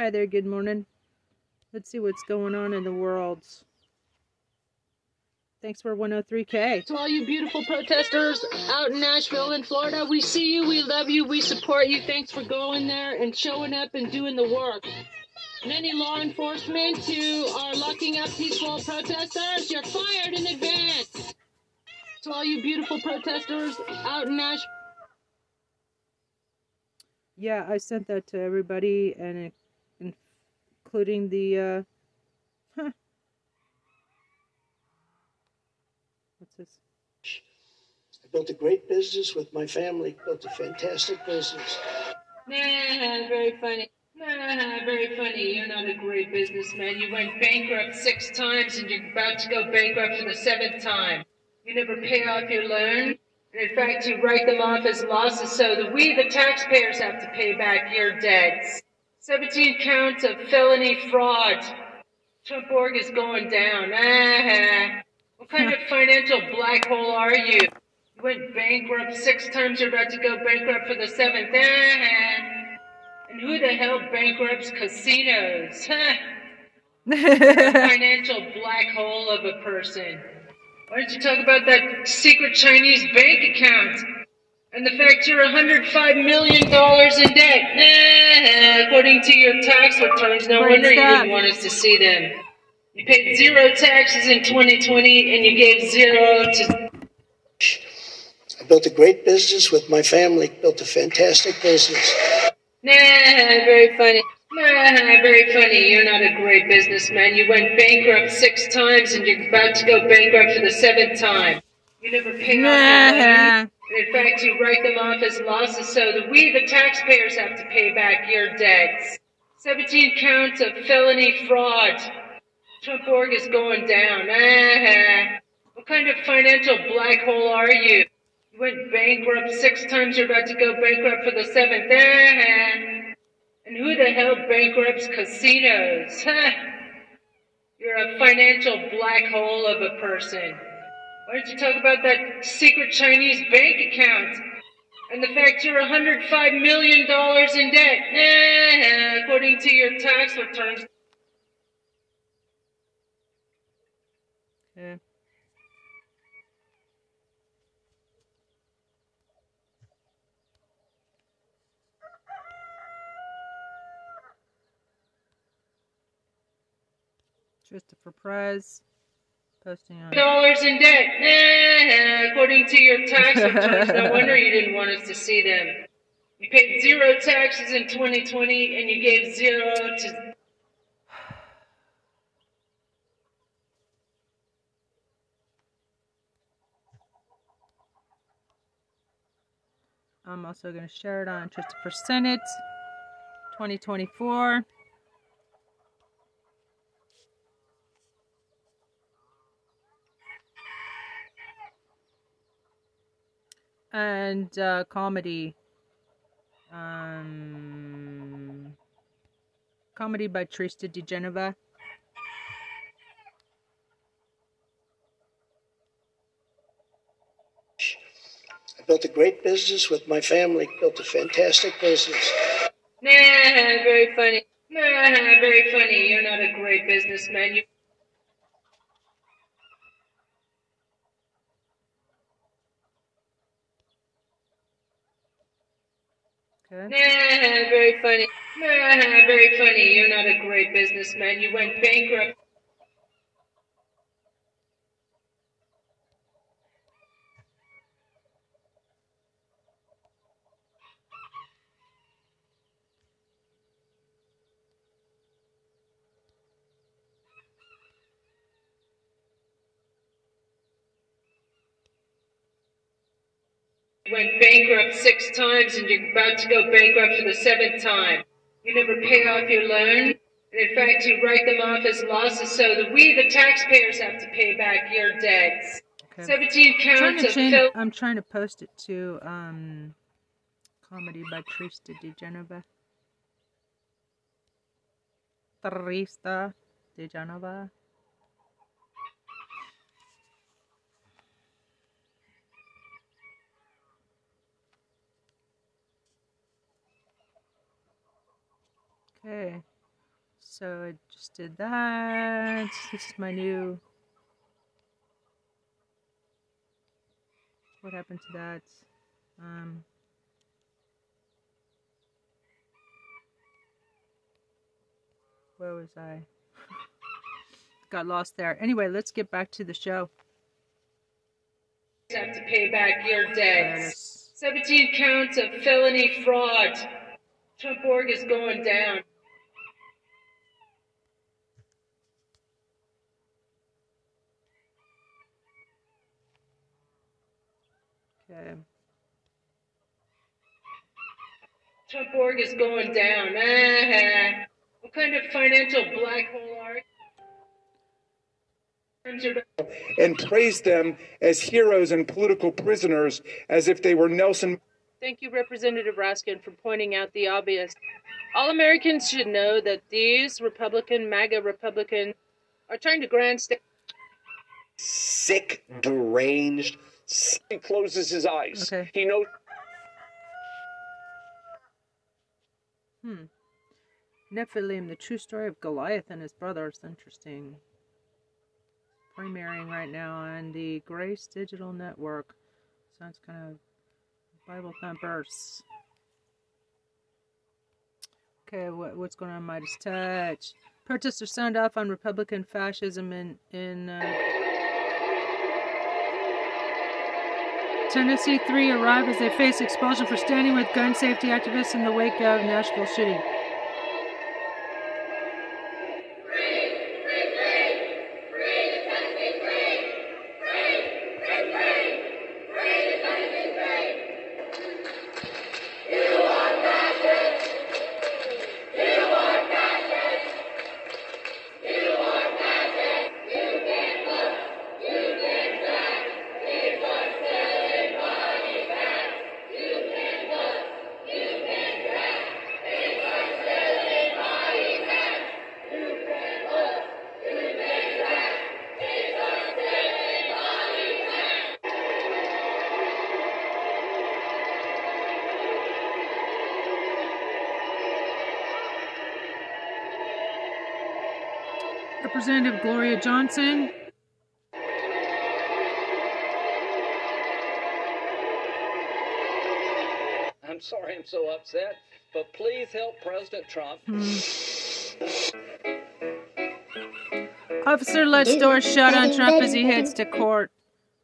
Hi there, good morning. Let's see what's going on in the world. Thanks for 103K. To all you beautiful protesters out in Nashville and Florida, we see you, we love you, we support you. Thanks for going there and showing up and doing the work. Many law enforcement who are locking up peaceful protesters, you're fired in advance. To all you beautiful protesters out in Nashville. Yeah, I sent that to everybody and it, including the uh huh. What's this? I built a great business with my family, built a fantastic business. Nah, very funny. Nah, very funny. You're not a great businessman. You went bankrupt six times and you're about to go bankrupt for the seventh time. You never pay off your loan. And in fact, you write them off as losses so that we, the taxpayers, have to pay back your debts. 17 counts of felony fraud. Trump org is going down. What kind of financial black hole are you? You went bankrupt six times, you're about to go bankrupt for the seventh. Ah, and who the hell bankrupts casinos? Huh? financial black hole of a person. Why don't you talk about that secret Chinese bank account? And the fact you're $105 million in debt. Nah, according to your tax returns, no Great wonder you didn't want us to see them. You paid zero taxes in 2020 and you gave zero to I built a great business with my family, built a fantastic business. Nah, very funny. Nah, very funny. You're not a great businessman. You went bankrupt six times and you're about to go bankrupt for the seventh time. You never paid off. Nah. And in fact, you write them off as losses so that we, the taxpayers, have to pay back your debts. 17 counts of felony fraud. Trump org is going down. Ah, what kind of financial black hole are you? You went bankrupt six times, you're about to go bankrupt for the seventh. Ah, and who the hell bankrupts casinos? You're a financial black hole of a person. Why don't you talk about that secret Chinese bank account? And the fact you're $105 million in debt, nah, according to your tax returns. Okay. Christopher Prize posting on dollars in debt. Nah, according to your tax returns, no wonder you didn't want us to see them. You paid zero taxes in 2020 and you gave zero to. I'm also going to share it on Christopher Senate 2024. And uh, comedy. Um, comedy by Trista Di Genova. I built a great business with my family, built a fantastic business. Nah, very funny. Nah, very funny. You're not a great businessman. You. Okay. Nah, very funny. Nah, very funny. You're not a great businessman. You went bankrupt. Went bankrupt six times and you're about to go bankrupt for the seventh time. You never pay off your loan. And in fact, you write them off as losses so that we, the taxpayers, have to pay back your debts. Okay. 17 I'm trying counts of change. fel- I'm trying to post it to um, comedy by Trista Di Genova. Trista Di Genova. Okay. so I just did that. This is my new. What happened to that? Um, where was I? Got lost there. Anyway, let's get back to the show. have to pay back your debts. Yes. 17 counts of felony fraud. Trump org is going down. Okay. Trump org is going down. Ah, what kind of financial black hole are you? and praised them as heroes and political prisoners as if they were Nelson Thank you, Representative Raskin, for pointing out the obvious. All Americans should know that these Republican, MAGA Republicans, are trying to grandstand. sick, deranged. He closes his eyes. Okay. He knows Hmm. Nephilim, the true story of Goliath and his brothers. Interesting. Premiering right now on the Grace Digital Network. Sounds kind of Bible thumpers. Okay, what, what's going on? Midas Touch. Protesters sound off on Republican fascism in in uh, Tennessee. Three arrive as they face expulsion for standing with gun safety activists in the wake of Nashville shooting. Representative Gloria Johnson. I'm sorry I'm so upset, but please help President Trump. Officer lets door shut on Trump as he heads to court.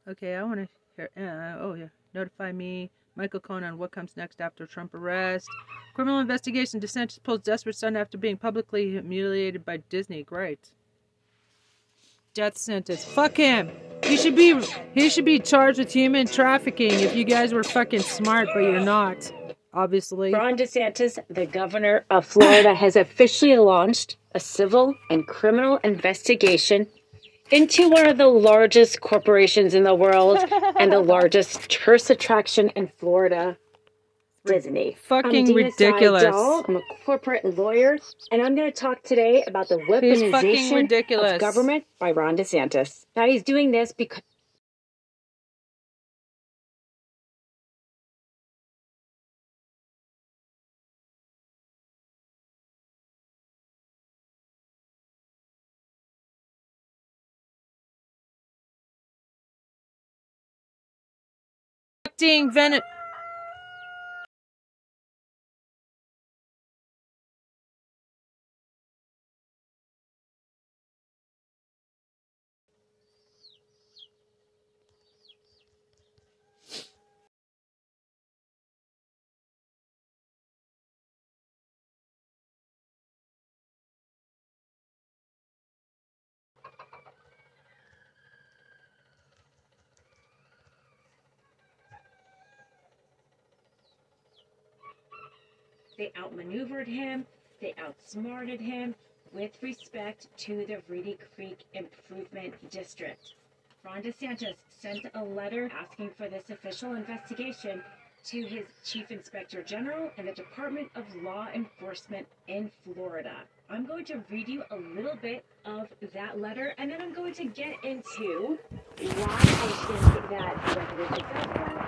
Okay, I want to hear. Uh, oh yeah, notify me, Michael Cohen, on what comes next after Trump arrest. Criminal investigation. DeSantis pulls desperate son after being publicly humiliated by Disney. Great. Death sentence. Fuck him. He should be. He should be charged with human trafficking. If you guys were fucking smart, but you're not. Obviously. Ron DeSantis, the governor of Florida, has officially launched a civil and criminal investigation into one of the largest corporations in the world and the largest tourist attraction in Florida, Disney. Fucking I'm ridiculous. I'm a corporate lawyer, and I'm going to talk today about the weaponization ridiculous. of government by Ron DeSantis. Now he's doing this because. Acting They outmaneuvered him, they outsmarted him with respect to the Reedy Creek Improvement District. Ron DeSantis sent a letter asking for this official investigation to his chief inspector general and the Department of Law Enforcement in Florida. I'm going to read you a little bit of that letter and then I'm going to get into why I think that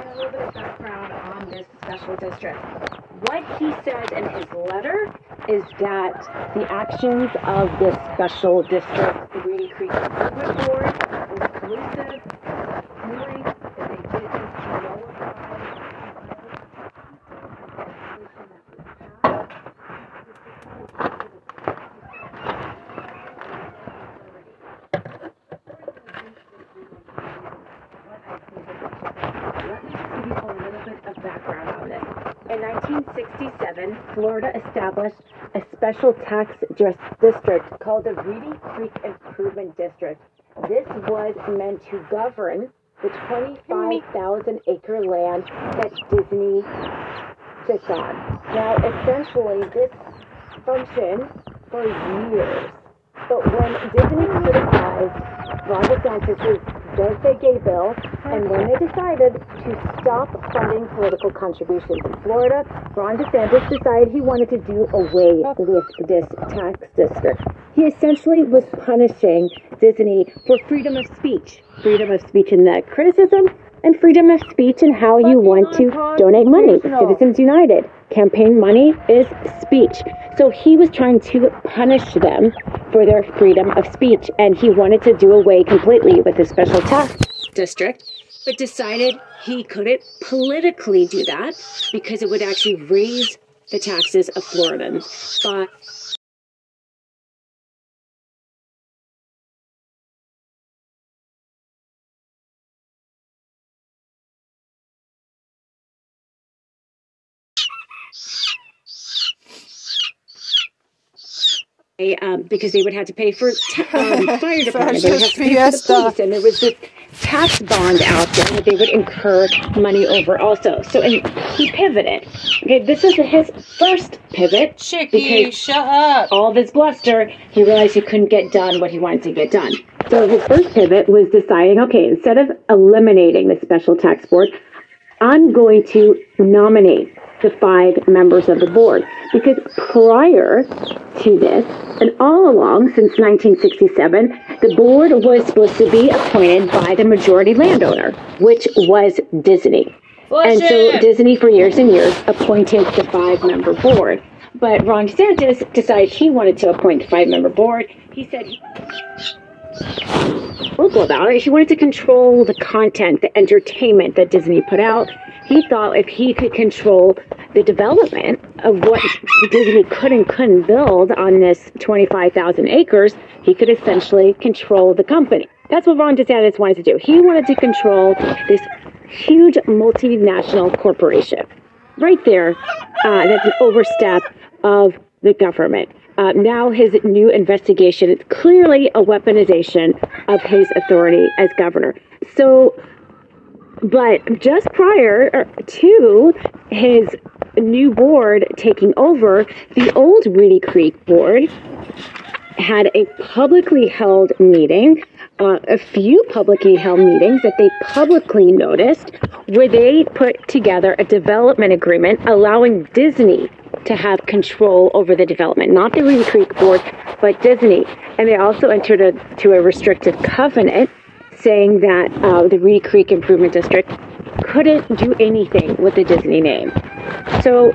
a little bit of background on this special district. What he says in his letter is that the actions of this special district, the Reedy Creek Board, was collusive, knowing that they did this to nullify Let me just give you a little bit of background on this. In 1967, Florida established a special tax dis- district called the Reedy Creek Improvement District. This was meant to govern the 25,000 acre land that Disney sits on. Now, essentially, this functioned for years. But when Disney criticized Ron DeSantis' Don't Say Gay bill, and when they decided to stop funding political contributions in Florida, Ron DeSantis decided he wanted to do away with this tax district. He essentially was punishing Disney for freedom of speech. Freedom of speech in that criticism, and freedom of speech in how you want to donate money. Citizens United. Campaign money is speech. So he was trying to punish them for their freedom of speech, and he wanted to do away completely with the special tax district, but decided he couldn't politically do that because it would actually raise the taxes of Floridans by um, because they would have to pay for um, fire department, they would have to pay for the police, and there was this tax bond out there that they would incur money over also. So and he pivoted. Okay, this is his first pivot Chicky, because shut up. all this bluster, he realized he couldn't get done what he wanted to get done. So his first pivot was deciding, okay, instead of eliminating the special tax board, I'm going to nominate the five members of the board because prior to this, and all along since 1967, the board was supposed to be appointed by the majority landowner, which was Disney. And so Disney, for years and years, appointed the five member board. But Ron DeSantis decided he wanted to appoint the five member board. He said vocal about it. He wanted to control the content, the entertainment that Disney put out. He thought if he could control the development of what Disney could and couldn't build on this 25,000 acres, he could essentially control the company. That's what Ron DeSantis wanted to do. He wanted to control this huge multinational corporation. Right there, uh, that's an overstep of the government. Uh, now his new investigation is clearly a weaponization of his authority as governor. So, but just prior er, to his new board taking over, the old Reedy Creek board had a publicly held meeting, uh, a few publicly held meetings that they publicly noticed, where they put together a development agreement allowing Disney to have control over the development, not the Reedy Creek Board, but Disney. And they also entered a, to a restricted covenant saying that uh, the Reedy Creek Improvement District couldn't do anything with the Disney name. So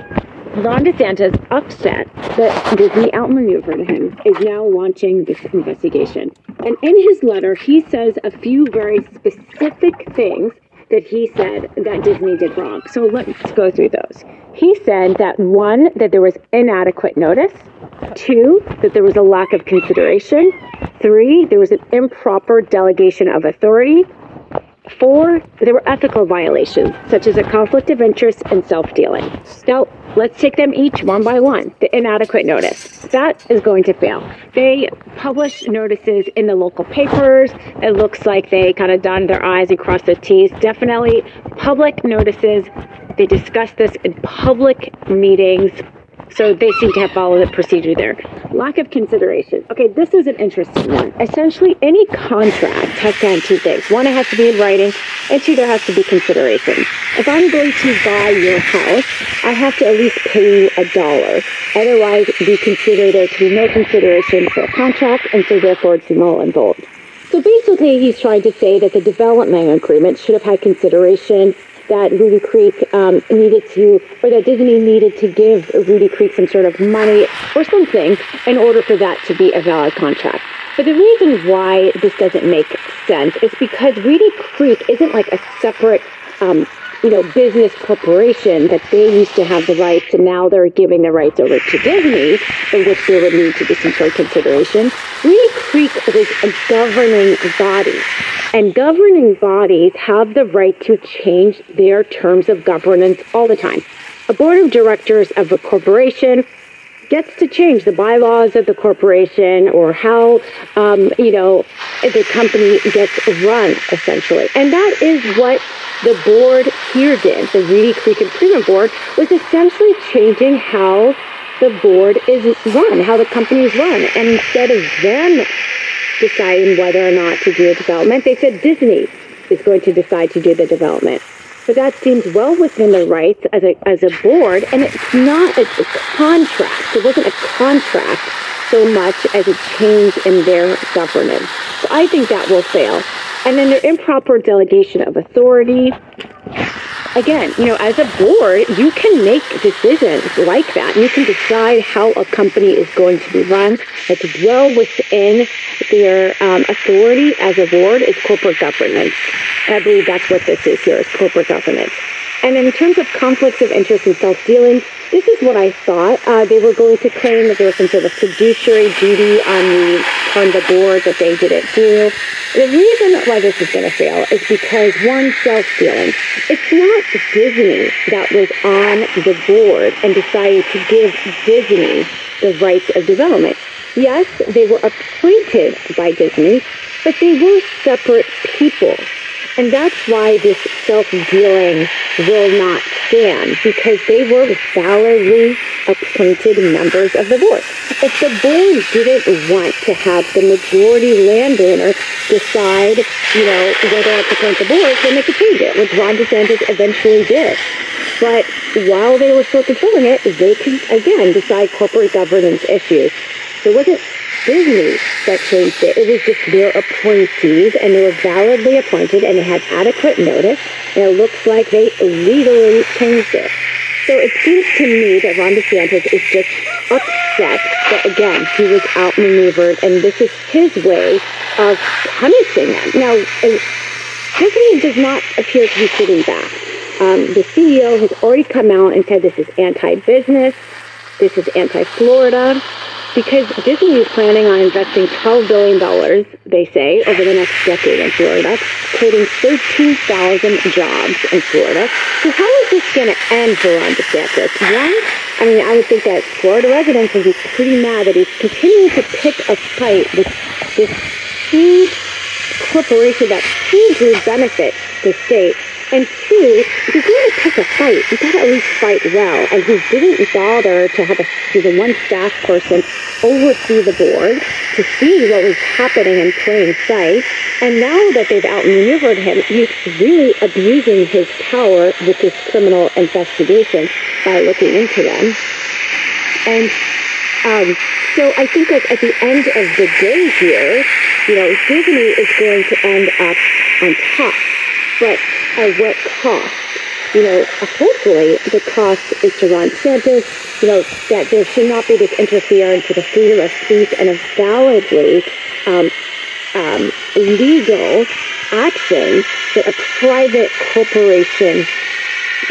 Ron DeSantis, upset that Disney outmaneuvered him, is now launching this investigation. And in his letter, he says a few very specific things that he said that Disney did wrong. So let's go through those. He said that one, that there was inadequate notice. Two, that there was a lack of consideration. Three, there was an improper delegation of authority. Four, there were ethical violations, such as a conflict of interest and self dealing. Now, let's take them each one by one. The inadequate notice. That is going to fail. They published notices in the local papers. It looks like they kind of dotted their I's and crossed their T's. Definitely public notices. They discussed this in public meetings. So they seem to have followed the procedure there. Lack of consideration. Okay, this is an interesting one. Essentially, any contract has to have two things. One, it has to be in writing, and two, there has to be consideration. If I'm going to buy your house, I have to at least pay you a dollar. Otherwise, we consider there to be no consideration for a contract, and so therefore it's null and void. So basically, he's trying to say that the development agreement should have had consideration, that Reedy Creek um, needed to, or that Disney needed to give Reedy Creek some sort of money or something in order for that to be a valid contract. But the reason why this doesn't make sense is because Reedy Creek isn't like a separate, um, you know, business corporation that they used to have the rights and now they're giving the rights over to Disney, in which there would need to be some sort of consideration. Reedy Creek was a governing body. And governing bodies have the right to change their terms of governance all the time. A board of directors of a corporation gets to change the bylaws of the corporation or how um, you know the company gets run essentially. And that is what the board here did. The reedy creek improvement board was essentially changing how the board is run how the company is run. And instead of them deciding whether or not to do a development they said disney is going to decide to do the development but that seems well within their rights as a, as a board, and it's not a, a contract. It wasn't a contract so much as a change in their governance. So I think that will fail. And then their improper delegation of authority. Again, you know, as a board, you can make decisions like that. You can decide how a company is going to be run. It's well within their um, authority as a board is corporate governance. I believe that's what this is here, is corporate governance. And in terms of conflicts of interest and self-dealing, this is what I thought. Uh, they were going to claim that there was some sort of fiduciary duty on the on the board that they didn't do. The reason why this is going to fail is because one, self-dealing. It's not Disney that was on the board and decided to give Disney the rights of development. Yes, they were appointed by Disney, but they were separate people. And that's why this self-dealing will not stand, because they were validly appointed members of the board. If the board didn't want to have the majority landowner decide, you know, whether to appoint the board, then they could change it, which Ron DeSantis eventually did. But while they were still controlling it, they can, again, decide corporate governance issues. So wasn't Disney that changed it. It was just their appointees, and they were validly appointed, and they had adequate notice, and it looks like they legally changed it. So it seems to me that Ron DeSantis is just upset that, again, he was outmaneuvered, and this is his way of punishing them. Now, Disney does not appear to be sitting back. Um, the CEO has already come out and said this is anti-business, this is anti-Florida, because Disney is planning on investing $12 billion, they say, over the next decade in Florida, creating 13,000 jobs in Florida. So how is this going to end for Ron DeSantis? One, I mean, I would think that Florida residents would be pretty mad that he's continuing to pick a fight with this huge corporation that hugely benefits the state and two, if you're going to pick a fight, you gotta at least fight well. And he didn't bother to have a, the one staff person oversee the board to see what was happening in plain sight. And now that they've outmaneuvered him, he's really abusing his power with this criminal investigation by looking into them. And um, so I think like at the end of the day here, you know, Disney is going to end up on top. But at what cost? You know, hopefully the cost is to Ron DeSantis, you know, that there should not be this interference with the freedom of speech and a validly um, um, legal action that a private corporation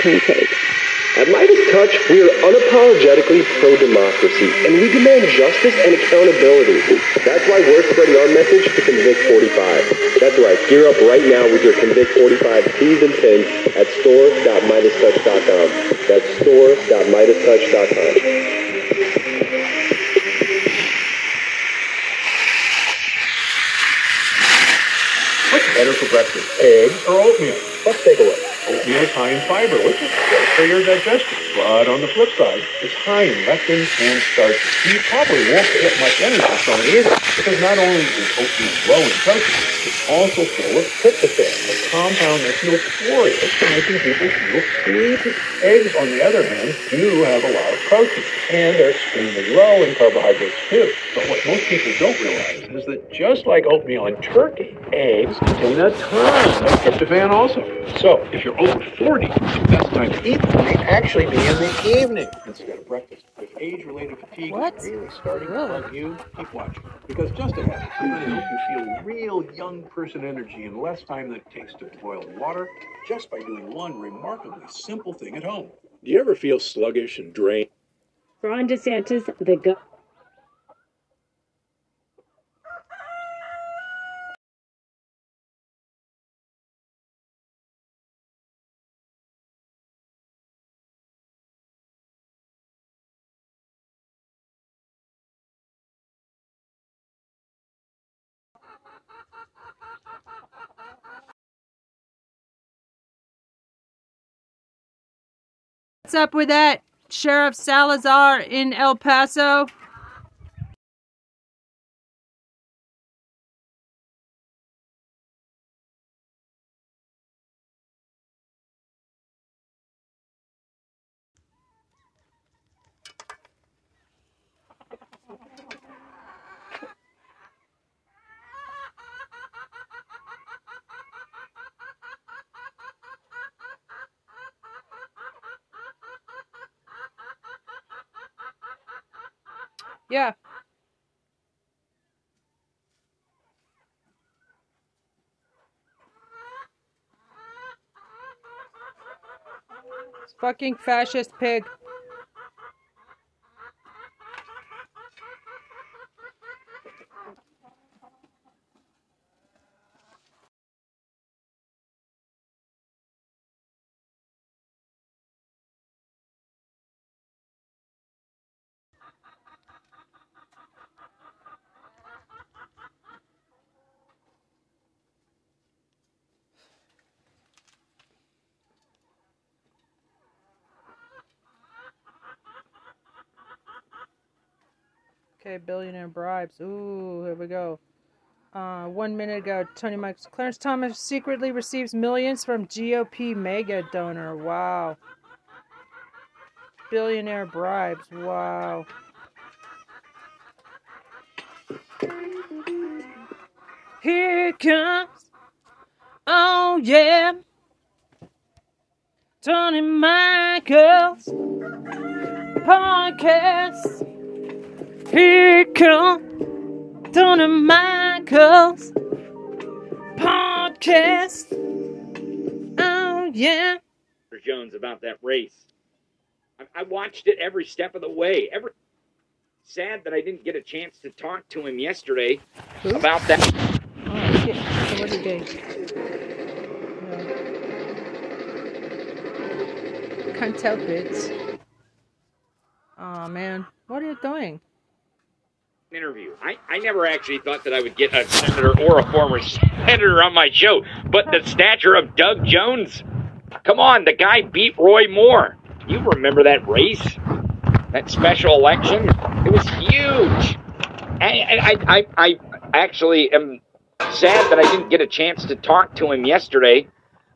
can take. At Midas Touch, we are unapologetically pro-democracy, and we demand justice and accountability. That's why we're spreading our message to Convict 45. That's right, gear up right now with your Convict 45 tees and pins at store.midastouch.com. That's store.midastouch.com. What's better for breakfast, eggs or oatmeal? Let's take a look. Oatmeal is high in fiber, which is good for your digestion. But on the flip side, it's high in lectins and starches. You probably won't get much energy from it either, because not only is oatmeal low in protein, it's also full of tryptophan, a compound that's notorious for making people feel sleepy. Eggs, on the other hand, do have a lot of protein, and they're extremely low in carbohydrates too. But what most people don't realize is that just like oatmeal and turkey, eggs contain a ton of tryptophan also. So if you're over 40, the best time to eat them may actually be in the evening instead of breakfast. If age-related fatigue What? is really starting to bug you, keep watching. Because just ahead, I'm going to help you feel real young person energy in less time than it takes to boil water just by doing one remarkably simple thing at home. Do you ever feel sluggish and drained? Ron DeSantis, the go- What's up with that, Sheriff Salazar in El Paso? Fucking fascist pig. Okay, billionaire bribes. Ooh, here we go. Uh, one minute ago, Tony Michaels. Clarence Thomas secretly receives millions from GOP mega donor. Wow. Billionaire bribes. Wow. Here comes. Oh, yeah. Tony Michaels podcast. Here it comes. Tony Michaels podcast. Oh, yeah. Jones about that race. I, I watched it every step of the way. Every sad that I didn't get a chance to talk to him yesterday about that. Oh, shit. So what did they? No. Can't tell bits. Oh, man. What are you doing? Interview. I, I never actually thought that I would get a senator or a former senator on my show, but the stature of Doug Jones. Come on, the guy beat Roy Moore. You remember that race? That special election? It was huge. I, I, I, I actually am sad that I didn't get a chance to talk to him yesterday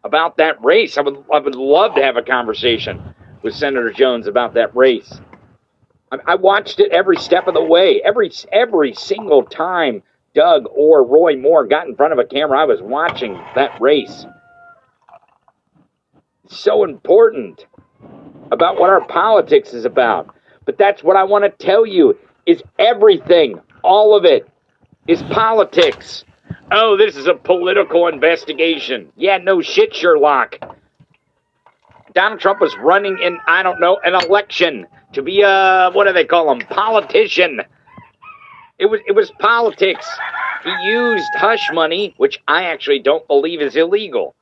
about that race. I would, I would love to have a conversation with Senator Jones about that race. I, watched it every step of the way. Every every single time Doug or Roy Moore got in front of a camera, I was watching that race. So important about what our politics is about. But that's what I want to tell you is everything, all of it is politics. Oh, this is a political investigation. Yeah, no shit, Sherlock. Donald Trump was running in, I don't know, an election to be a what do they call him? Politician. It was it was politics. He used hush money, which I actually don't believe is illegal.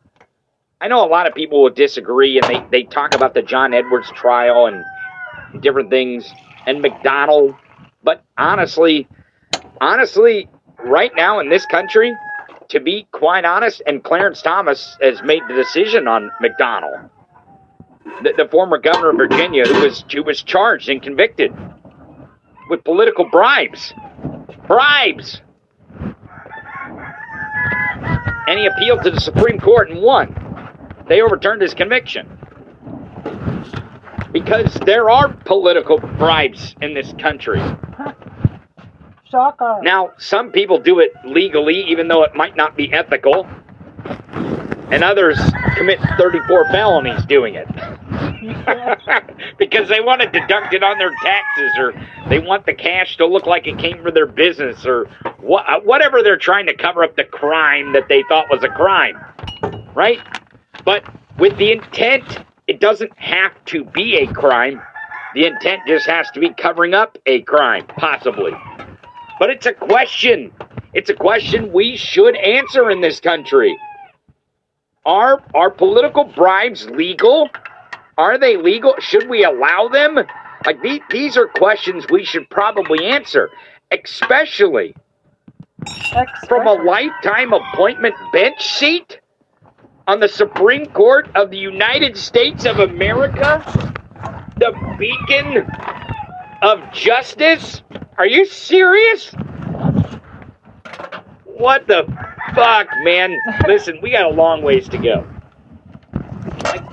I know a lot of people will disagree and they, they talk about the John Edwards trial and different things and McDonnell. But honestly, honestly, right now in this country, to be quite honest, and Clarence Thomas has made the decision on McDonnell the, the former governor of Virginia, who was who was charged and convicted with political bribes, bribes, and he appealed to the Supreme Court and won. They overturned his conviction because there are political bribes in this country. Shocker. Now, some people do it legally, even though it might not be ethical, and others commit 34 felonies doing it. because they want to deduct it on their taxes, or they want the cash to look like it came from their business, or uh, whatever they're trying to cover up the crime that they thought was a crime. Right? But with the intent, it doesn't have to be a crime. The intent just has to be covering up a crime, possibly. But it's a question. It's a question we should answer in this country. Are are political bribes legal? Are they legal? Should we allow them? Like these, these are questions we should probably answer, especially from a lifetime appointment bench seat on the Supreme Court of the United States of America, the beacon of justice. Are you serious? What the fuck, man? Listen, we got a long ways to go. Like,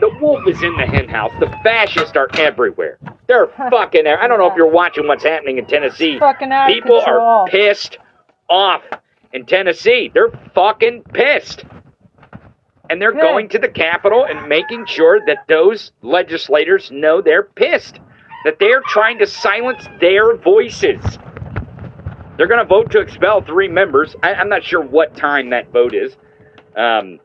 the wolf is in the henhouse. The fascists are everywhere. They're fucking there. I don't know if you're watching what's happening in Tennessee. People are pissed off in Tennessee. They're fucking pissed. And they're Good. going to the Capitol and making sure that those legislators know they're pissed. That they're trying to silence their voices. They're going to vote to expel three members. I, I'm not sure what time that vote is. Um,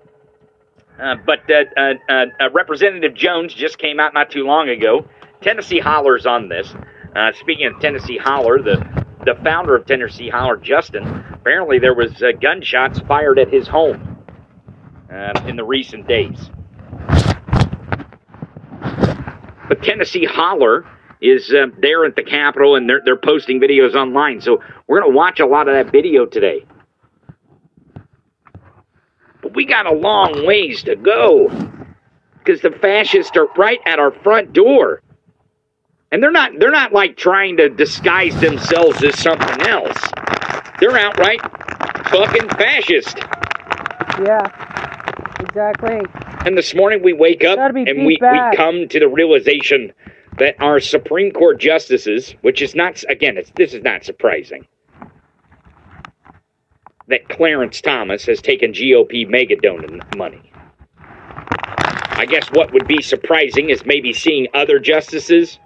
uh, but uh, uh, uh, Representative Jones just came out not too long ago. Tennessee Holler's on this. Uh, speaking of Tennessee Holler, the the founder of Tennessee Holler, Justin, apparently there was uh, gunshots fired at his home in the recent days. But Tennessee Holler is uh, there at the Capitol, and they're they're posting videos online. So we're gonna watch a lot of that video today. But we got a long ways to go because the fascists are right at our front door. And they're not they're not like trying to disguise themselves as something else. They're outright fucking fascist. Yeah. Exactly. And this morning we wake up and we, we come to the realization that our Supreme Court justices, which is not again, this is not surprising, that Clarence Thomas has taken GOP megadonor money. I guess what would be surprising is maybe seeing other justices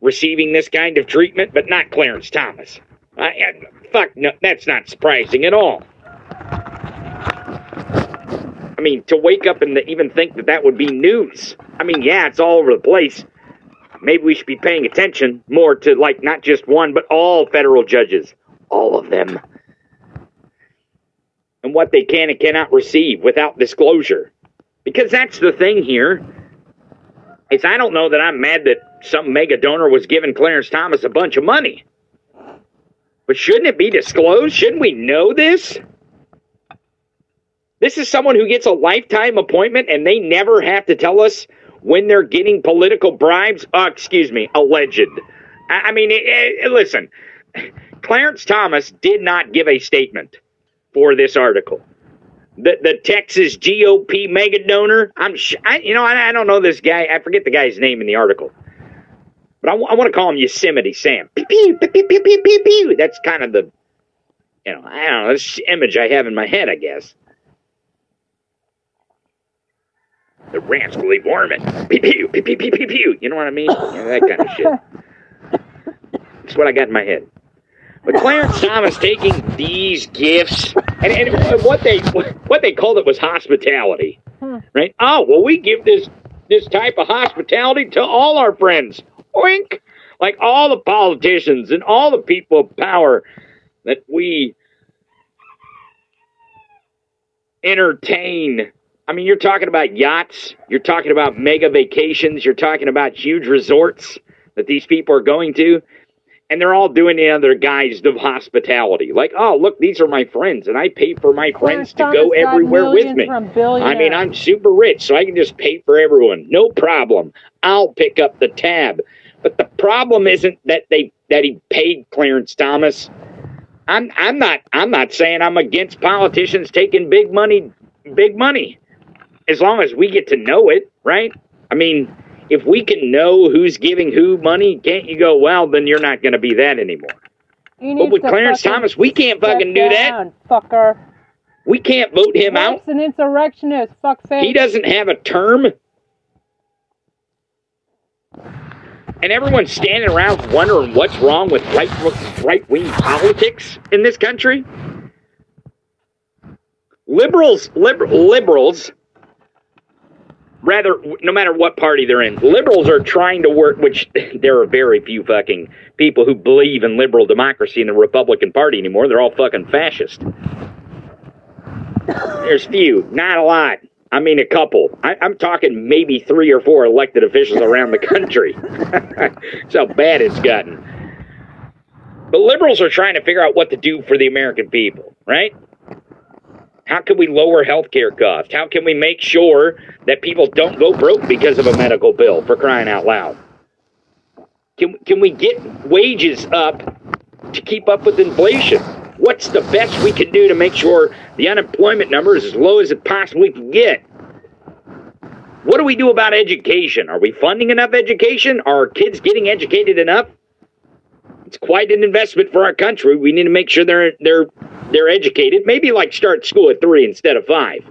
receiving this kind of treatment, but not Clarence Thomas. I, I, fuck, no, that's not surprising at all. I mean, to wake up and even think that that would be news. I mean, yeah, it's all over the place. Maybe we should be paying attention more to, like, not just one, but all federal judges. All of them. And what they can and cannot receive without disclosure. Because that's the thing here. Is I don't know that I'm mad that some mega donor was giving Clarence Thomas a bunch of money. But shouldn't it be disclosed? Shouldn't we know this? This is someone who gets a lifetime appointment and they never have to tell us when they're getting political bribes. Uh, excuse me, alleged. I, I mean, eh, eh, listen, Clarence Thomas did not give a statement for this article. The, the Texas GOP mega donor. I'm, sh- I, you know, I, I don't know this guy. I forget the guy's name in the article, but I, want to call him Yosemite Sam. Pew, pew, pew. That's kind of the, you know, I don't know, this image I have in my head, I guess. The rascally varmint. Pew, pew, pew, pew, pew, pew, pew. You know what I mean? That kind of shit. That's what I got in my head. But Clarence Thomas taking these gifts, and, and what they what they called it was hospitality, right? Oh, well, we give this this type of hospitality to all our friends. Oink! Like all the politicians and all the people of power that we entertain. I mean, you're talking about yachts, you're talking about mega vacations, you're talking about huge resorts that these people are going to, and they're all doing it under guise of hospitality. Like, oh, look, these are my friends, and I pay for my friends to go everywhere with me. I mean. I'm super rich, so I can just pay for everyone. No problem. I'll pick up the tab. But the problem isn't that they that he paid Clarence Thomas. I'm I'm not I'm not saying I'm against politicians taking big money big money. As long as we get to know it, right? I mean, if we can know who's giving who money, can't you go, well, then you're not going to be that anymore. He But with Clarence Thomas, we can't fucking do that. Fucker. We can't vote him out. That's an insurrectionist. Fuck face. He doesn't have a term. And everyone's standing around wondering what's wrong with right right wing politics in this country. Liberals, liber, liberals, rather, no matter what party they're in, liberals are trying to work. Which there are very few fucking people who believe in liberal democracy in the Republican Party anymore. They're all fucking fascist. There's few, not a lot. I mean, a couple. I, I'm talking maybe three or four elected officials around the country. That's how bad it's gotten. But liberals are trying to figure out what to do for the American people, right? How can we lower healthcare costs? How can we make sure that people don't go broke because of a medical bill for crying out loud? Can, can we get wages up to keep up with inflation? What's the best we can do to make sure the unemployment number is as low as it possibly can get? What do we do about education? Are we funding enough education? Are kids getting educated enough? It's quite an investment for our country. We need to make sure they're they're they're educated. Maybe like start school at three instead of five.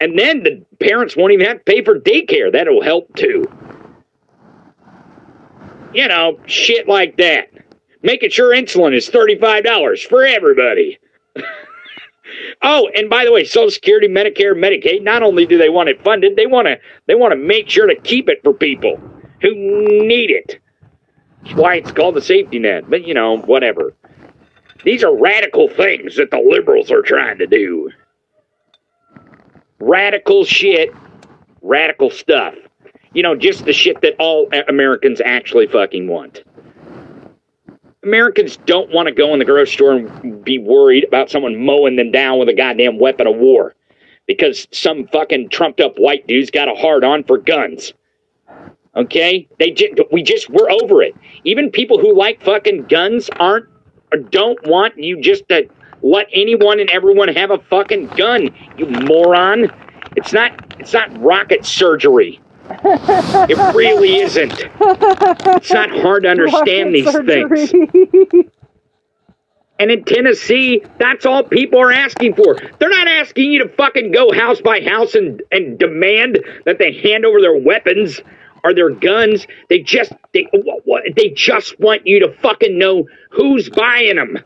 And then the parents won't even have to pay for daycare. That'll help too. You know, shit like that making sure insulin is $35 for everybody. oh, and by the way, Social Security, Medicare, Medicaid, not only do they want it funded, they want to they want to make sure to keep it for people who need it. That's why it's called the safety net. But you know, whatever. These are radical things that the liberals are trying to do. Radical shit, radical stuff. You know, just the shit that all Americans actually fucking want. Americans don't want to go in the grocery store and be worried about someone mowing them down with a goddamn weapon of war because some fucking trumped up white dude's got a hard on for guns. Okay? They just, we just we're over it. Even people who like fucking guns aren't don't want you just to let anyone and everyone have a fucking gun, you moron. It's not it's not rocket surgery. It really isn't. It's not hard to understand these things. And in Tennessee, that's all people are asking for. They're not asking you to fucking go house by house and, and demand that they hand over their weapons or their guns. They just they what, what, they just want you to fucking know who's buying them.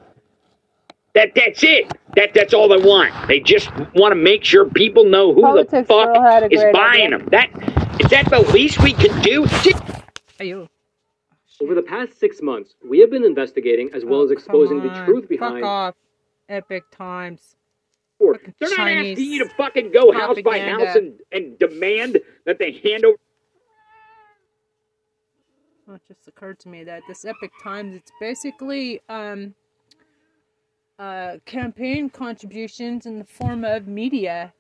That that's it. That that's all they want. They just want to make sure people know who Politics the girl had a fuck is buying idea. them. That is that the least we could do? Just Ayo. Over the past six months, we have been investigating as well as oh, exposing the truth behind. Fuck off. Epoch Times. They're not Chinese asking you to fucking go house by house and, and demand that they hand over. It just occurred to me that this Epoch Times, it's basically um, uh, campaign contributions in the form of media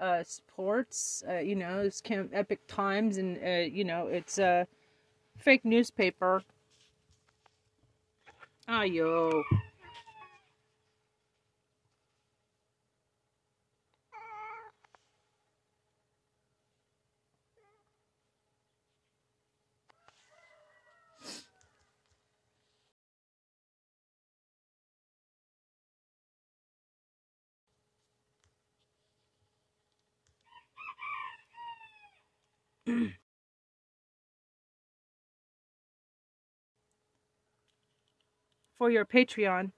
uh, supports. Uh, you know, it's cam- Epoch Times, and uh, you know, it's a fake newspaper. Ayo. For your Patreon.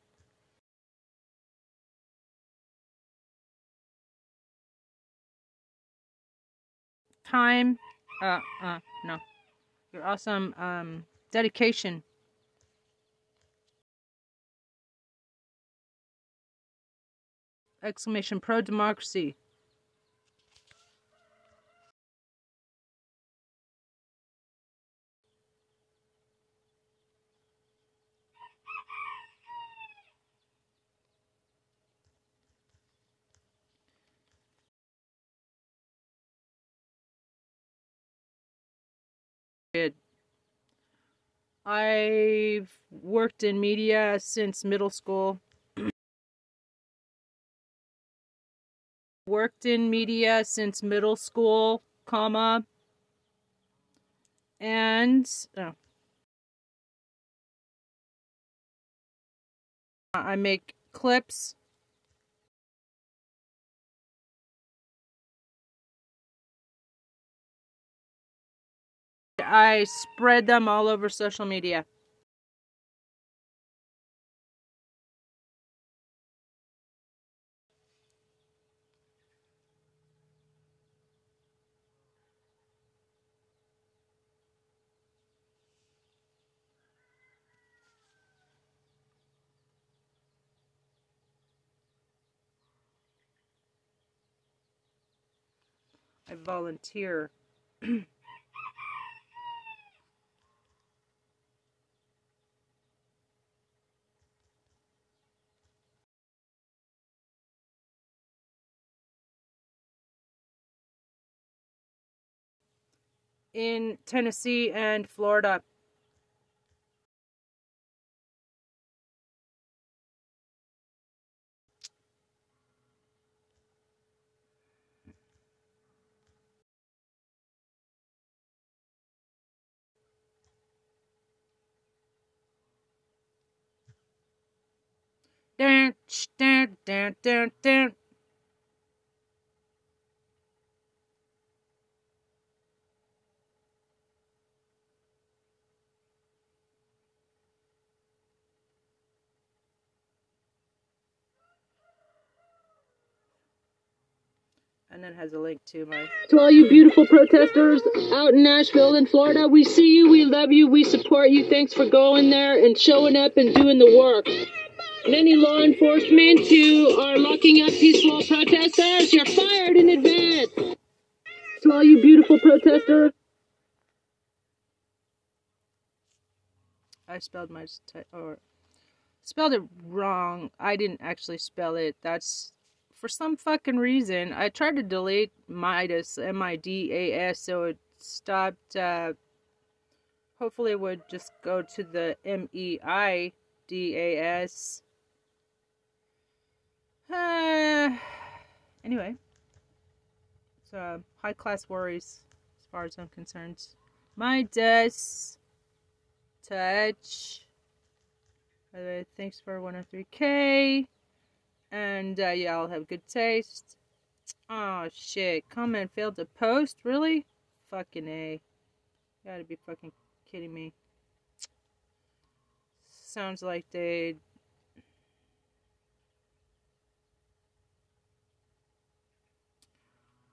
Time. Uh, uh, no. Your awesome um, dedication. Exclamation pro democracy. Good. I've worked in media since middle school. worked in media since middle school, comma. And oh, I make clips. I spread them all over social media. I volunteer. in Tennessee and Florida. Dun, dun, dun, dun, dun. And then has a link to my. To all you beautiful protesters out in Nashville and Florida, we see you, we love you, we support you. Thanks for going there and showing up and doing the work. And any law enforcement who are locking up peaceful protesters, you're fired in advance. To all you beautiful protesters. I spelled my t- or spelled it wrong. I didn't actually spell it. That's for some fucking reason. I tried to delete Midas M I D A S so it stopped. Uh, hopefully, it would just go to the M E I D A S. Uh, anyway, so high class worries as far as I'm concerned. Midas touch. By the way, thanks for 103k. And uh, yeah, I'll have good taste. Oh shit. Comment failed to post? Really? Fucking A. Gotta be fucking kidding me. Sounds like they.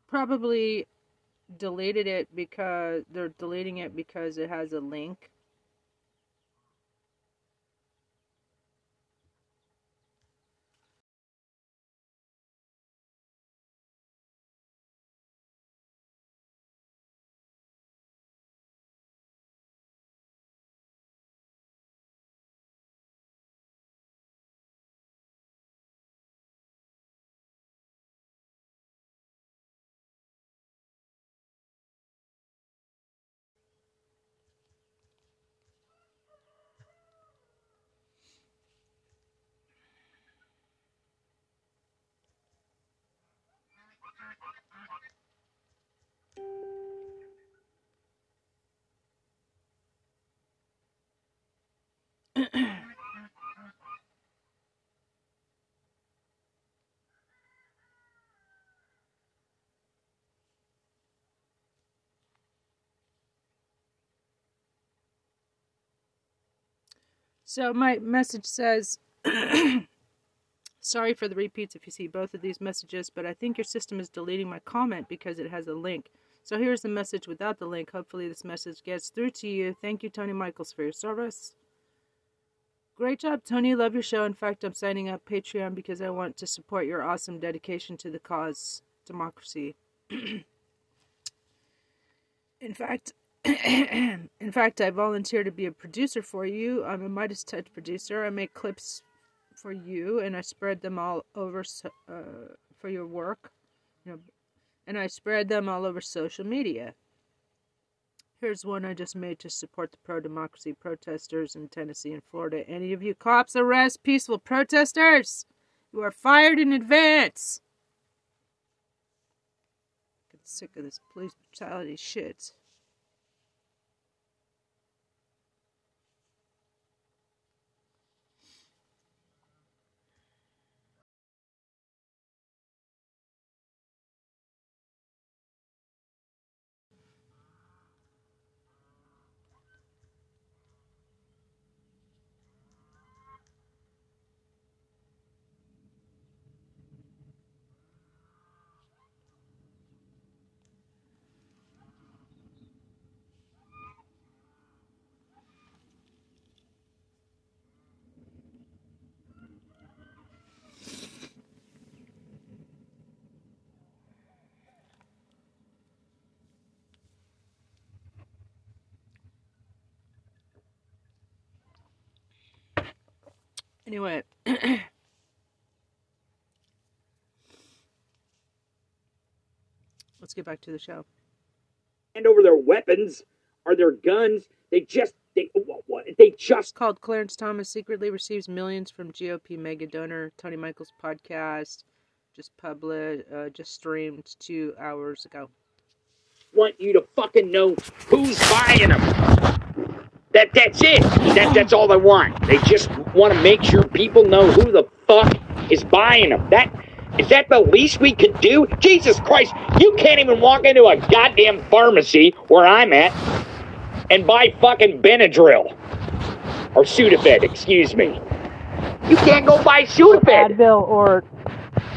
Probably deleted it because they're deleting it because it has a link So my message says, sorry for the repeats if you see both of these messages, but I think your system is deleting my comment because it has a link. So here's the message without the link. Hopefully this message gets through to you. Thank you, Tony Michaels, for your service. Great job, Tony. Love your show. In fact, I'm signing up Patreon because I want to support your awesome dedication to the cause, democracy. In fact, in fact, I volunteer to be a producer for you. I'm a MeidasTouch producer. I make clips for you, and I spread them all over uh, for your work. You know, and I spread them all over social media. Here's one I just made to support the pro democracy protesters in Tennessee and Florida. Any of you cops arrest peaceful protesters? You are fired in advance. Get sick of this police brutality shit. Anyway. Let's get back to the show. hand over their weapons or their guns. They just they what, what, they just called Clarence Thomas secretly receives millions from GOP mega donor Tony Michaels podcast. Just published, uh, just streamed two hours ago. want you to fucking know who's buying them. That that's it. That that's all they want. They just want to make sure people know who the fuck is buying them. That is that the least we could do? Jesus Christ, you can't even walk into a goddamn pharmacy where I'm at and buy fucking Benadryl or Sudafed. Excuse me. You can't go buy Sudafed. Advil or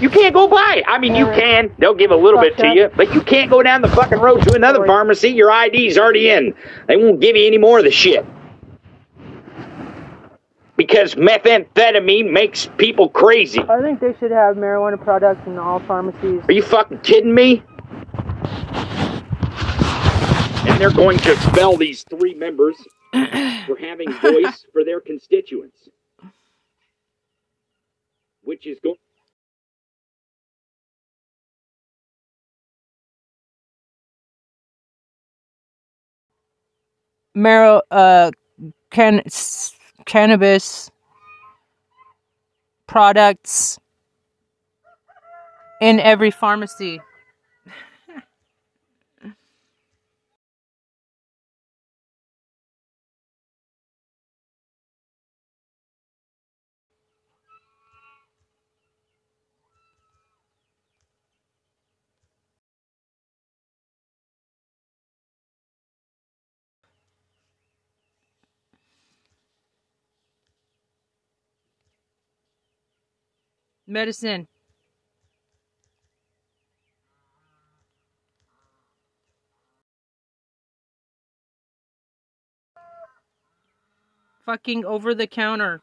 You can't go buy. I mean, you can. They'll give a little bit to you, but you can't go down the fucking road to another pharmacy. Your ID's already in. They won't give you any more of the shit. Because methamphetamine makes people crazy. I think they should have marijuana products in all pharmacies. Are you fucking kidding me? And they're going to expel these three members for having voice for their constituents. Which is going. Maro, uh, can cannabis products in every pharmacy. Medicine. Fucking over the counter.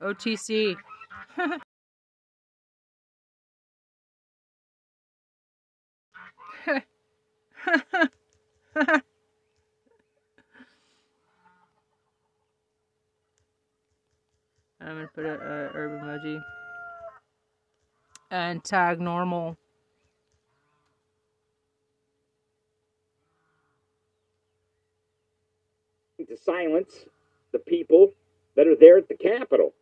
OTC. I'm gonna put a, a herb emoji and tag normal. to silence the people that are there at the Capitol.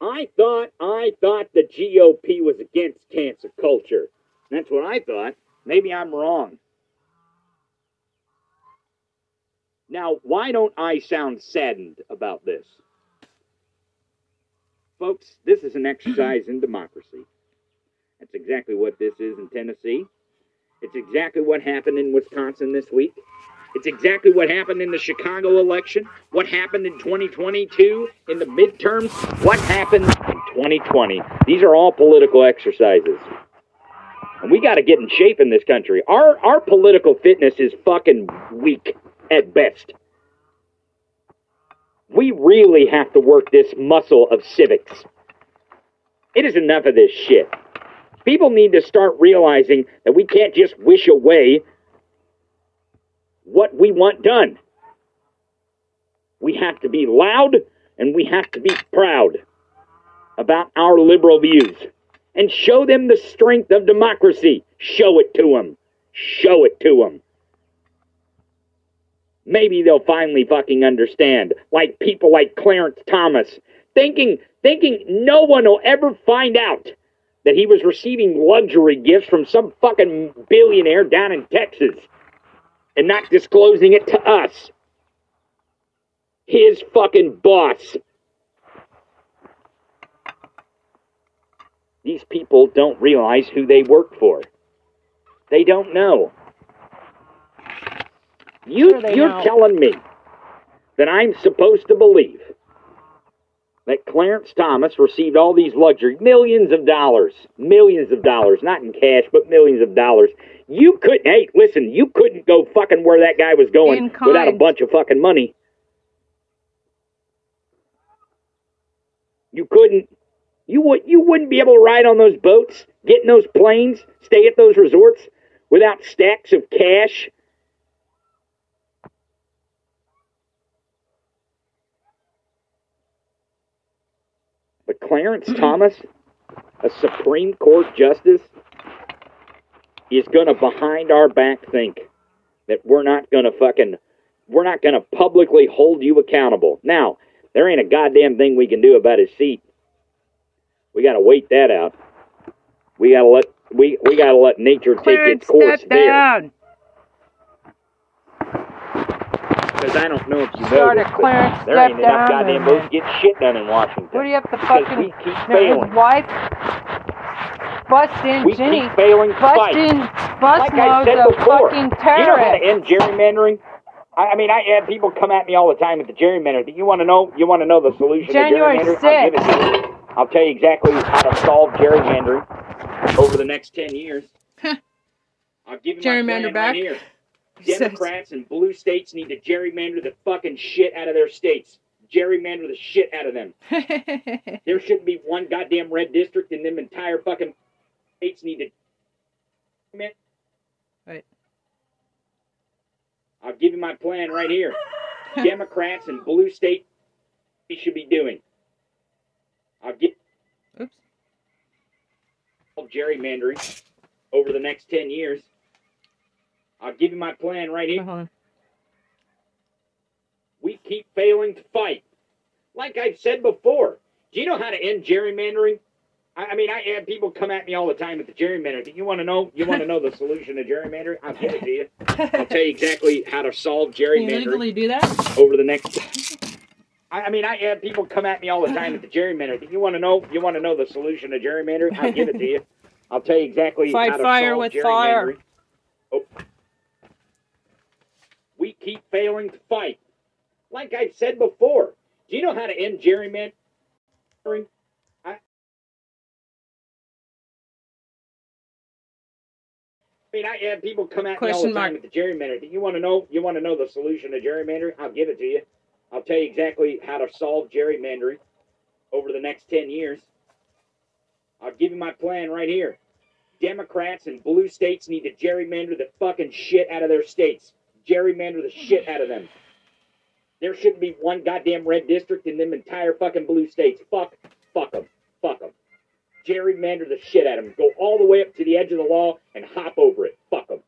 I thought I thought the GOP was against cancel culture. That's what I thought. Maybe I'm wrong. Now, why don't I sound saddened about this? Folks, this is an exercise in democracy. That's exactly what this is in Tennessee. It's exactly what happened in Wisconsin this week. It's exactly what happened in the Chicago election, what happened in 2022 in the midterms, what happened in 2020. These are all political exercises. And we got to get in shape in this country. Our our political fitness is fucking weak at best. We really have to work this muscle of civics. It is enough of this shit. People need to start realizing that we can't just wish away what we want done. We have to be loud and we have to be proud about our liberal views and show them the strength of democracy. Show it to them. Show it to them. Maybe they'll finally fucking understand. Like people like Clarence Thomas, thinking thinking no one will ever find out that he was receiving luxury gifts from some fucking billionaire down in Texas and not disclosing it to us. His fucking boss. These people don't realize who they work for. They don't know. You, Sure you're know. telling me that I'm supposed to believe that Clarence Thomas received all these luxury millions of dollars, millions of dollars, not in cash, but millions of dollars. You couldn't. Hey, listen, you couldn't go fucking where that guy was going without a bunch of fucking money. You couldn't. You would. You wouldn't be able to ride on those boats, get in those planes, stay at those resorts without stacks of cash. Clarence Thomas, a Supreme Court justice, is going to behind our back think that we're not going to fucking, we're not going to publicly hold you accountable. Now, there ain't a goddamn thing we can do about his seat. We got to wait that out. We got to let we we got to let nature take its course step there. down. Because I don't know if you a Clarence, but there step ain't enough goddamn and- votes getting shit done in Washington. What do you have to fucking? we keep failing. wife busting We Ginni, keep failing to fight. busting bus like I said before, fucking you know how to end gerrymandering? I, I mean, I have people come at me all the time with the gerrymandering. You want to know? You want to know the solution January to gerrymandering? I'll give it to you. I'll tell you exactly how to solve gerrymandering over the next ten years. I'll give you Gerrymander my back. right here. Democrats and blue states need to gerrymander the fucking shit out of their states. Gerrymander the shit out of them. there shouldn't be one goddamn red district in them entire fucking states need to. Right. I'll give you my plan right here. Democrats and blue states should be doing. I'll get Oops. gerrymandering over the next ten years. I'll give you my plan right here. On. We keep failing to fight. Like I've said before, do you know how to end gerrymandering? I, I mean, I have people come at me all the time with the gerrymandering. You want to know? You want to know the solution to gerrymandering? I'll give it to you. I'll tell you exactly how to solve Can you gerrymandering legally do that? over the next. I, I mean, I have people come at me all the time with the gerrymandering. You want to know? You want to know the solution to gerrymandering? I'll give it to you. I'll tell you exactly Fight how to fire solve with gerrymandering. fire. Oh. We keep failing to fight. Like I've said before, do you know how to end gerrymandering? I, mean, I have people come at me all Question the time mark. with the gerrymandering. You want to know? You want to know the solution to gerrymandering? I'll give it to you. I'll tell you exactly how to solve gerrymandering over the next ten years. I'll give you my plan right here. Democrats and blue states need to gerrymander the fucking shit out of their states. Gerrymander the shit out of them. There shouldn't be one goddamn red district in them entire fucking blue states. Fuck, fuck them, fuck them. Gerrymander the shit out of them. Go all the way up to the edge of the law and hop over it. Fuck them.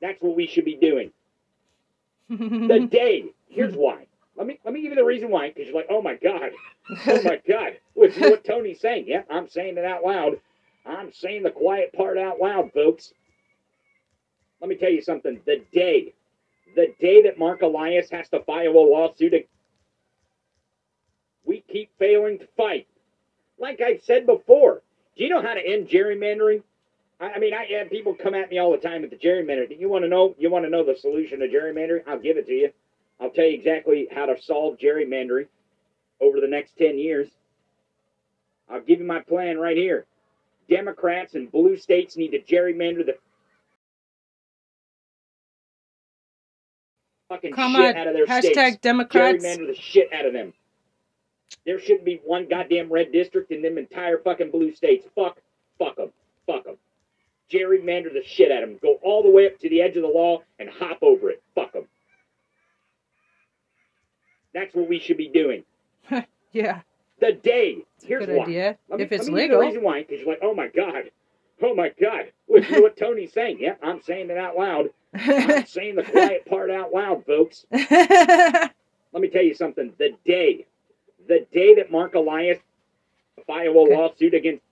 That's what we should be doing. The day. Here's why. Let me let me give you the reason why, because you're like, oh my god, oh my god. To what Tony's saying. Yeah, I'm saying it out loud. I'm saying the quiet part out loud, folks. Let me tell you something. The day, the day that Marc Elias has to file a lawsuit, we keep failing to fight. Like I've said before, do you know how to end gerrymandering? I, mean, I have people come at me all the time with the gerrymandering. You want to know? You want to know the solution to gerrymandering? I'll give it to you. I'll tell you exactly how to solve gerrymandering over the next 10 years. I'll give you my plan right here. Democrats and blue states need to gerrymander the fucking Come shit on, out of their hashtag states. Democrats. Gerrymander the shit out of them. There shouldn't be one goddamn red district in them entire fucking blue states. Fuck, fuck them, fuck them. Gerrymander the shit out of them. Go all the way up to the edge of the law and hop over it. Fuck them. That's what we should be doing. Yeah. The day. Here's why. idea. Me, If it's let me give you legal. the reason why, because you're like, oh my god, oh my god. Listen to what Tony's saying. Yeah, I'm saying it out loud. I'm saying the quiet part out loud, folks. Let me tell you something. The day, the day that Marc Elias file a lawsuit against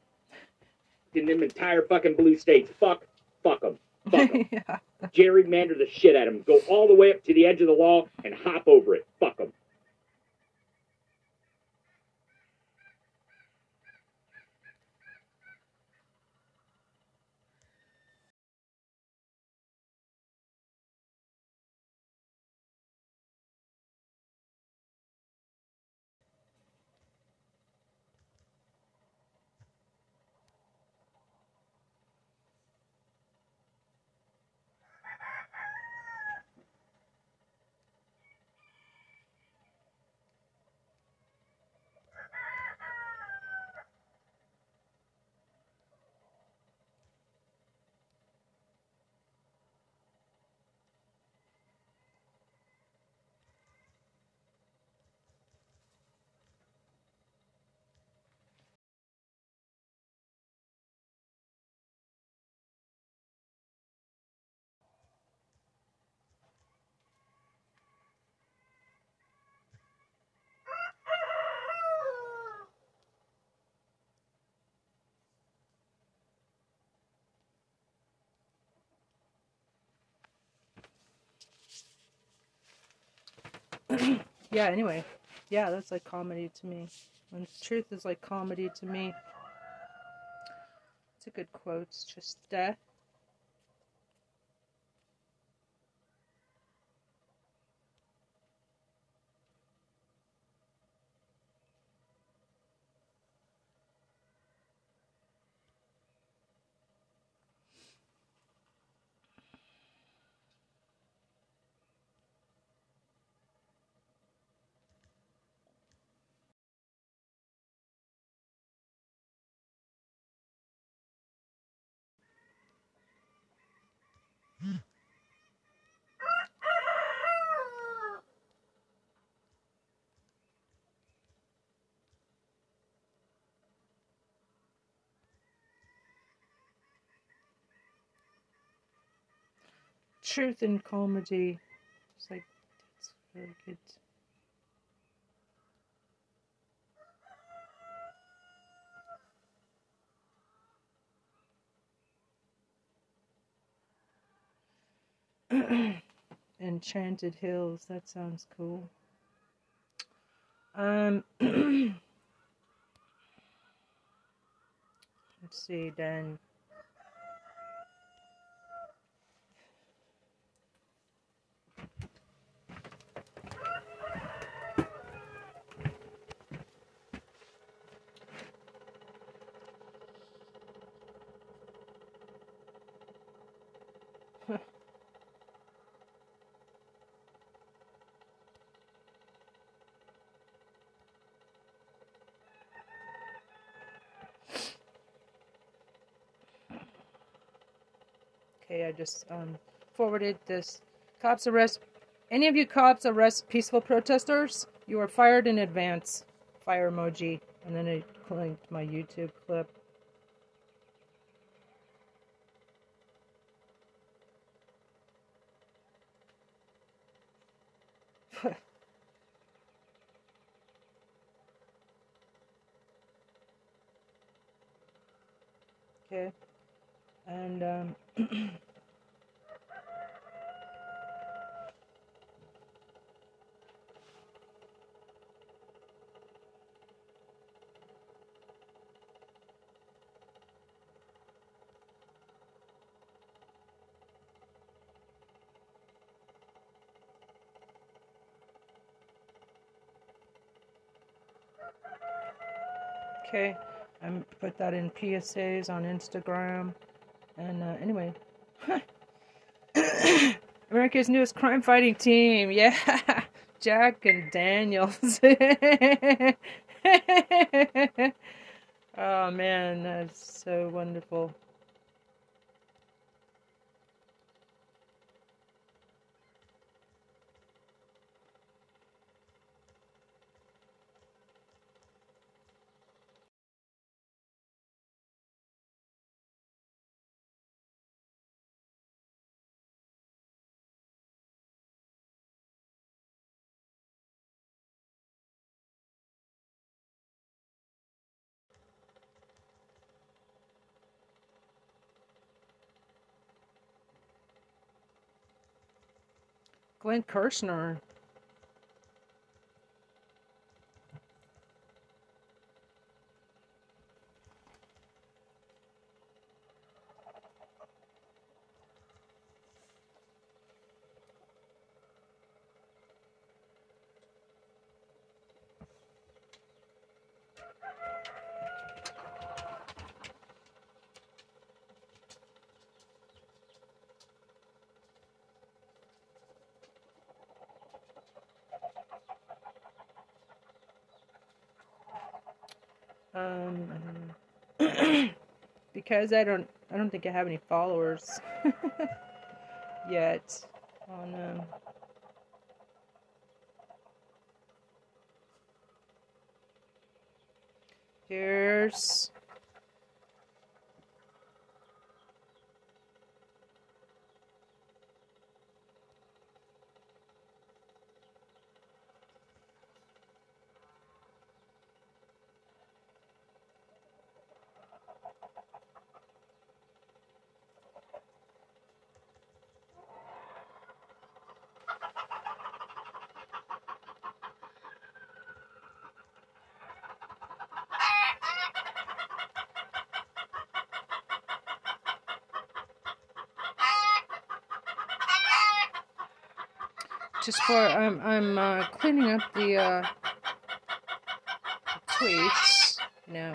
in them entire fucking blue states, fuck, fuck them, fuck them. yeah. Gerrymander the shit at of them. Go all the way up to the edge of the law and hop over it. Fuck them. yeah. Anyway, yeah, that's like comedy to me. When truth is like comedy to me. It's a good quote. It's just uh, truth and comedy. It's like it's very good. Enchanted Hills. That sounds cool. Um. let's see then. Okay, I just um, forwarded this. Cops arrest. Any of you cops arrest peaceful protesters? You are fired in advance. Fire emoji. And then I linked my YouTube clip. okay. And, um, Okay, I put that in PSAs on Instagram. And uh, anyway, America's newest crime fighting team. Yeah, Jack and Daniels. oh man, that's so wonderful. Glenn Kirshner. Um, I don't know. Because I don't, I don't think I have any followers yet on um. Here's I'm I'm uh, cleaning up the uh, tweets. No.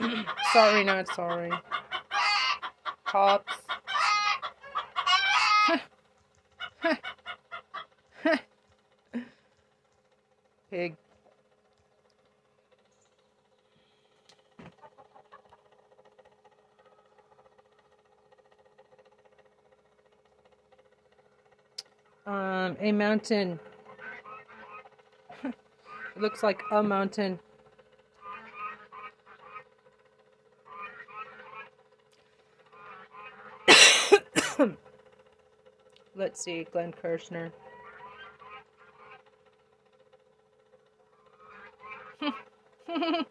sorry, not sorry. Cops. Pig. Um, a mountain. it looks like a mountain. Let's see, Glenn Kirshner.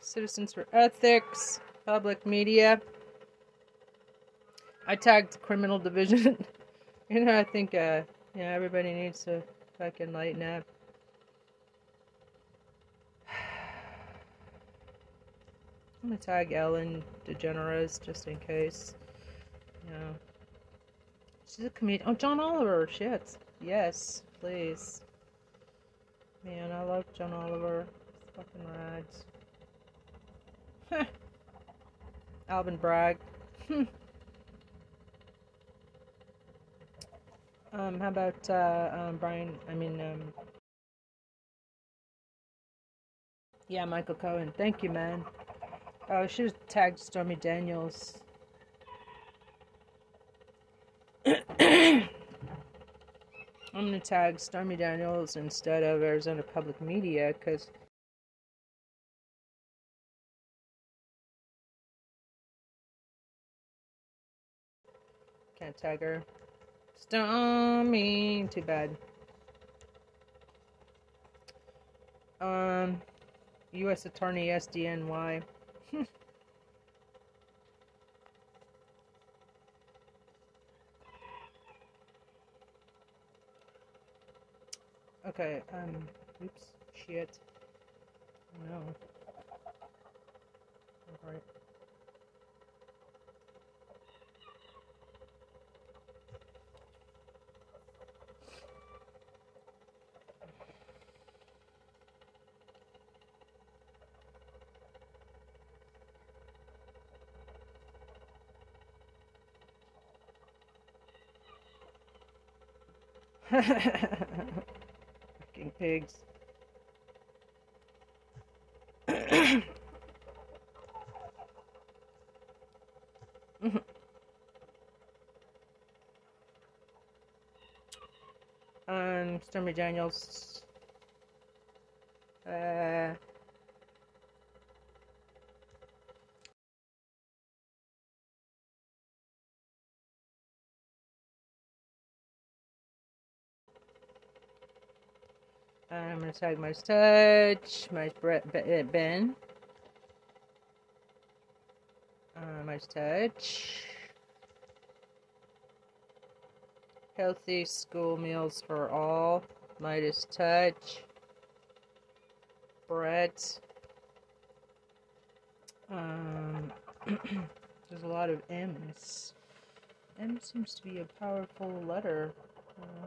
Citizens for Ethics, Public Media. I tagged criminal division. you know, I think, uh, yeah, everybody needs to fucking lighten up. I'm gonna tag Ellen DeGeneres just in case. You know. She's a comedian. Oh, John Oliver. Shit. Yes, please. Man, I love John Oliver. He's fucking rides. Alvin Bragg. um, how about uh, um, Brian? I mean, um, yeah, Michael Cohen. Thank you, man. Oh, I should tagged Stormy Daniels. I'm gonna tag Stormy Daniels instead of Arizona Public Media because can't tag her. Stormy, too bad. Um, U.S. Attorney SDNY. Okay, um, oops, shit. No. Alright. Fucking pigs. um, Stormy Daniels. Uh, Gonna tag my touch, my Brett Ben. Uh, my touch. Healthy school meals for all. MeidasTouch. Brett. Um, there's a lot of M's. M seems to be a powerful letter. Uh,